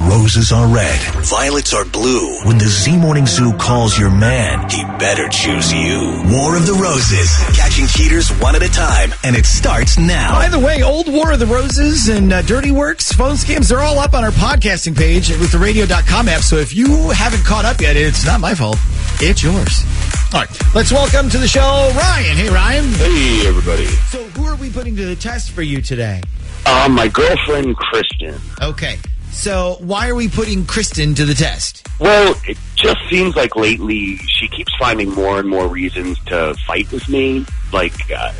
Roses are red, violets are blue. When the Z Morning Zoo calls your man, he better choose you. War of the Roses, catching cheaters one at a time, and it starts now. By the way, Old War of the Roses and uh, Dirty Works, phone scams, they're all up on our podcasting page with the radio.com app. So if you haven't caught up yet, it's not my fault. It's yours. All right, let's welcome to the show Ryan. Hey, Ryan. Hey, everybody. So who are we putting to the test for you today? Uh, my girlfriend, Kristen. Okay. So why are we putting Kristen to the test? Well, it just seems like lately she keeps finding more and more reasons to fight with me. Like, uh,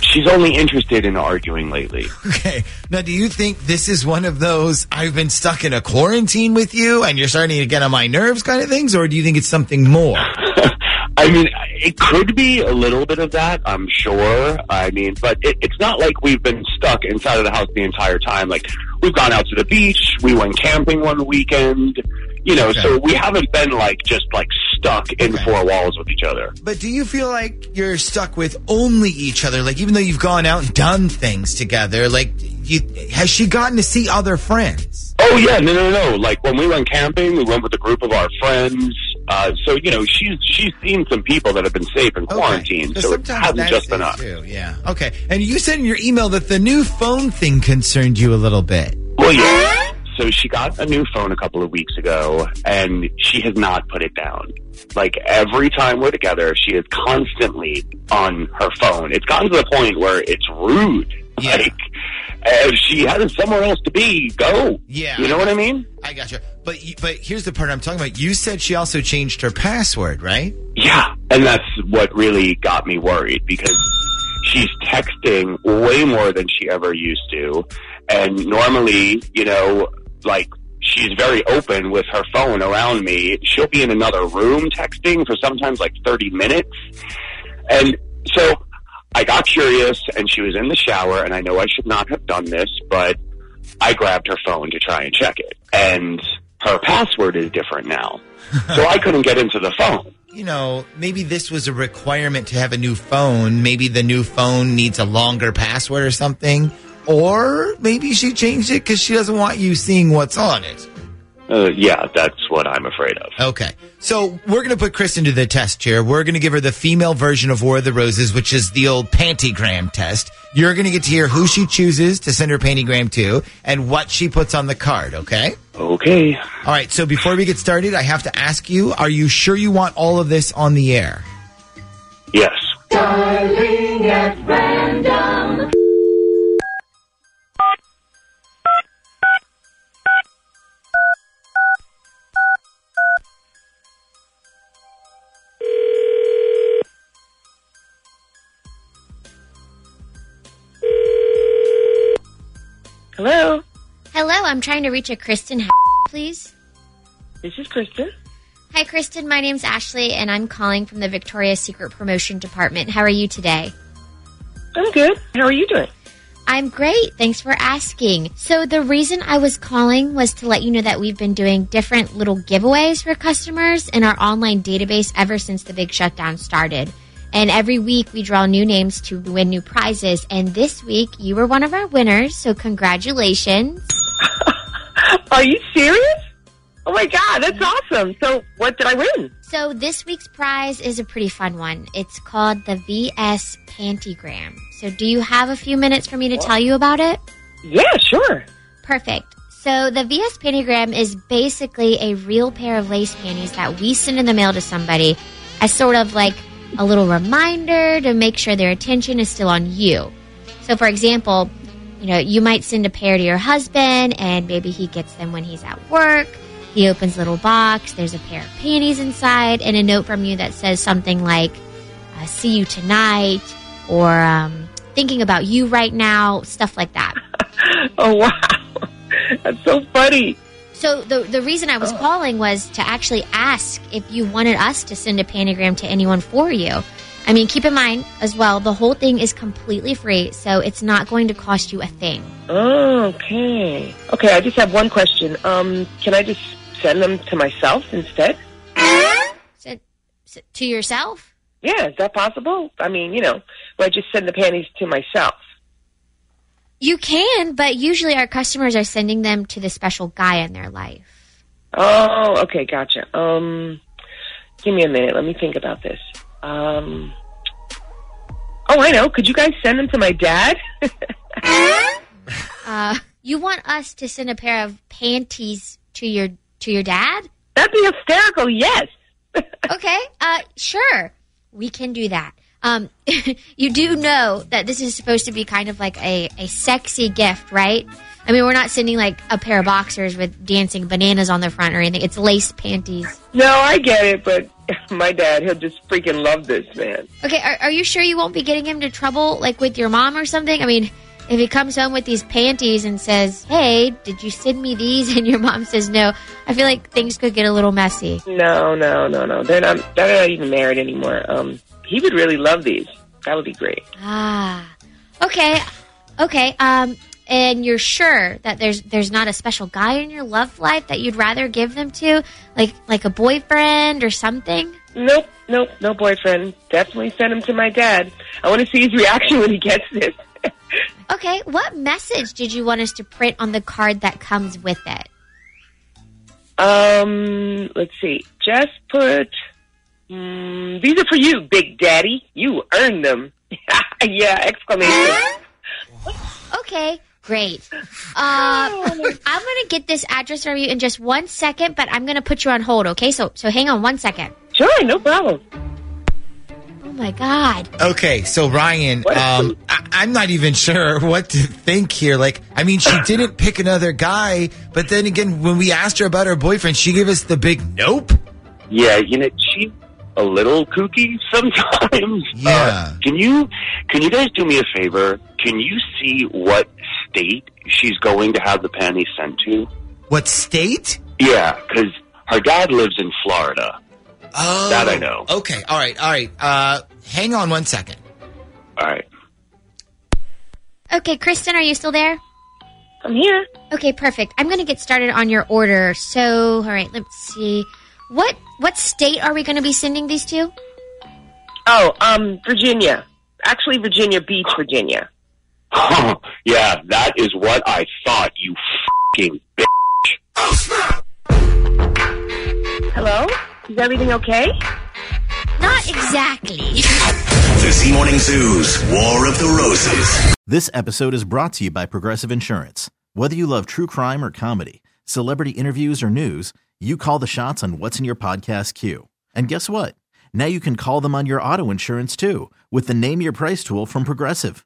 she's only interested in arguing lately. Okay. Now, do you think this is one of those I've been stuck in a quarantine with you and you're starting to get on my nerves kind of things? Or do you think it's something more? I mean, it could be a little bit of that, I'm sure. I mean, but it, it's not like we've been stuck inside of the house the entire time. Like, we've gone out to the beach, we went camping one weekend, you know, Okay. so we haven't been like just like stuck in Okay. four walls with each other. But do you feel like you're stuck with only each other? Like, even though you've gone out and done things together, like, you, has she gotten to see other friends? Oh yeah, no, no, no. Like when we went camping, we went with a group of our friends. Uh, so you know, she's she's seen some people that have been safe in quarantine, Okay. so it hasn't just been us. Too. Yeah. Okay. And you said in your email that the new phone thing concerned you a little bit. Well, yeah. So she got a new phone a couple of weeks ago, and she has not put it down. Like every time we're together, she is constantly on her phone. It's gotten to the point where it's rude. Yeah. Like if she has somewhere else to be, go. Yeah. You know what I mean? I gotcha. But but here's the part I'm talking about. You said she also changed her password, right? Yeah, and that's what really got me worried because she's texting way more than she ever used to. And normally, you know, like she's very open with her phone around me. She'll be in another room texting for sometimes like 30 minutes. And so I got curious and she was in the shower and I know I should not have done this, but I grabbed her phone to try and check it. And her password is different now. so I couldn't get into the phone. You know, maybe this was a requirement to have a new phone. Maybe the new phone needs a longer password or something. Or maybe she changed it because she doesn't want you seeing what's on it. Uh, yeah, that's what I'm afraid of. Okay. So we're going to put Kristen to the test here. We're going to give her the female version of War of the Roses, which is the old pantygram test. You're going to get to hear who she chooses to send her pantygram to and what she puts on the card, okay? Okay. All right. So before we get started, I have to ask you, are you sure you want all of this on the air? Yes. Hello, I'm trying to reach a Kristen, please. this is Kristen. Hi, Kristen. My name's Ashley, and I'm calling from the Victoria's Secret Promotion Department. How are you today? I'm good. How are you doing? I'm great. Thanks for asking. So, the reason I was calling was to let you know that we've been doing different little giveaways for customers in our online database ever since the big shutdown started. And every week we draw new names to win new prizes. And this week you were one of our winners. So, congratulations. Are you serious? Oh my god, that's awesome. So, what did I win? So this week's prize is a pretty fun one. It's called the VS Pantygram. So do you have a few minutes for me to tell you about it? Yeah, sure. Perfect. So the VS Pantygram is basically a real pair of lace panties that we send in the mail to somebody as sort of like a little reminder to make sure their attention is still on you. So for example, you know, you might send a pair to your husband and maybe he gets them when he's at work. He opens a little box, there's a pair of panties inside and a note from you that says something like, uh, see you tonight or um, thinking about you right now, stuff like that. Oh wow, that's so funny. So the the reason I was calling was to actually ask if you wanted us to send a pantygram to anyone for you. I mean, keep in mind as well, the whole thing is completely free, so it's not going to cost you a thing. Oh, okay. Okay, I just have one question. Um, can I just send them to myself instead? So, so, to yourself? Yeah, is that possible? I mean, you know, will I just send the panties to myself? You can, but usually our customers are sending them to the special guy in their life. Oh, okay, gotcha. Um, give me a minute. Let me think about this. Um, oh, I know. Could you guys send them to my dad? Uh, you want us to send a pair of panties to your to your dad? That'd be hysterical. Yes. Okay, uh, sure, we can do that. Um, you do know that this is supposed to be kind of like a, a sexy gift, right? I mean, we're not sending like a pair of boxers with dancing bananas on the front or anything. It's lace panties. No, I get it, but my dad, he'll just freaking love this, man. Okay, are, are you sure you won't be getting him into trouble, like with your mom or something? I mean, if he comes home with these panties and says, "Hey, did you send me these?" and your mom says no, I feel like things could get a little messy. No, no, no, no. They're not. They're not even married anymore. Um, he would really love these. That would be great. Ah, okay, okay. Um, and you're sure that there's there's not a special guy in your love life that you'd rather give them to, like like a boyfriend or something? Nope, nope, no boyfriend. Definitely send him to my dad. I want to see his reaction when he gets this. Okay, what message did you want us to print on the card that comes with it? um, let's see. Just put. Mm, these are for you, Big Daddy. You earned them. yeah! Exclamation. Okay, great. Uh, I'm gonna get this address from you in just one second, but I'm gonna put you on hold. Okay, so so hang on one second. Sure, no problem. Oh my god. Okay, so Ryan, um, I- I'm not even sure what to think here. Like, I mean, she didn't pick another guy, but then again, when we asked her about her boyfriend, she gave us the big nope. Yeah, you know, she's a little kooky sometimes. Yeah. Uh, can you can you guys do me a favor? Can you see what state she's going to have the panties sent to? What state? Yeah, because her dad lives in Florida. Oh, That I know. Okay, all right, all right. Uh, hang on one second. All right. Okay, Kristen, are you still there? I'm here. Okay, perfect. I'm gonna get started on your order. So, all right, let's see. What what state are we gonna be sending these to? Oh, um, Virginia. Actually, Virginia Beach, Virginia. yeah, that is what I thought. You fucking bitch. Hello? Is everything okay? Not exactly. The Z Morning Zoo's War of the Roses. This episode is brought to you by Progressive Insurance. Whether you love true crime or comedy, celebrity interviews or news, you call the shots on what's in your podcast queue. And guess what? Now you can call them on your auto insurance too with the Name Your Price tool from Progressive.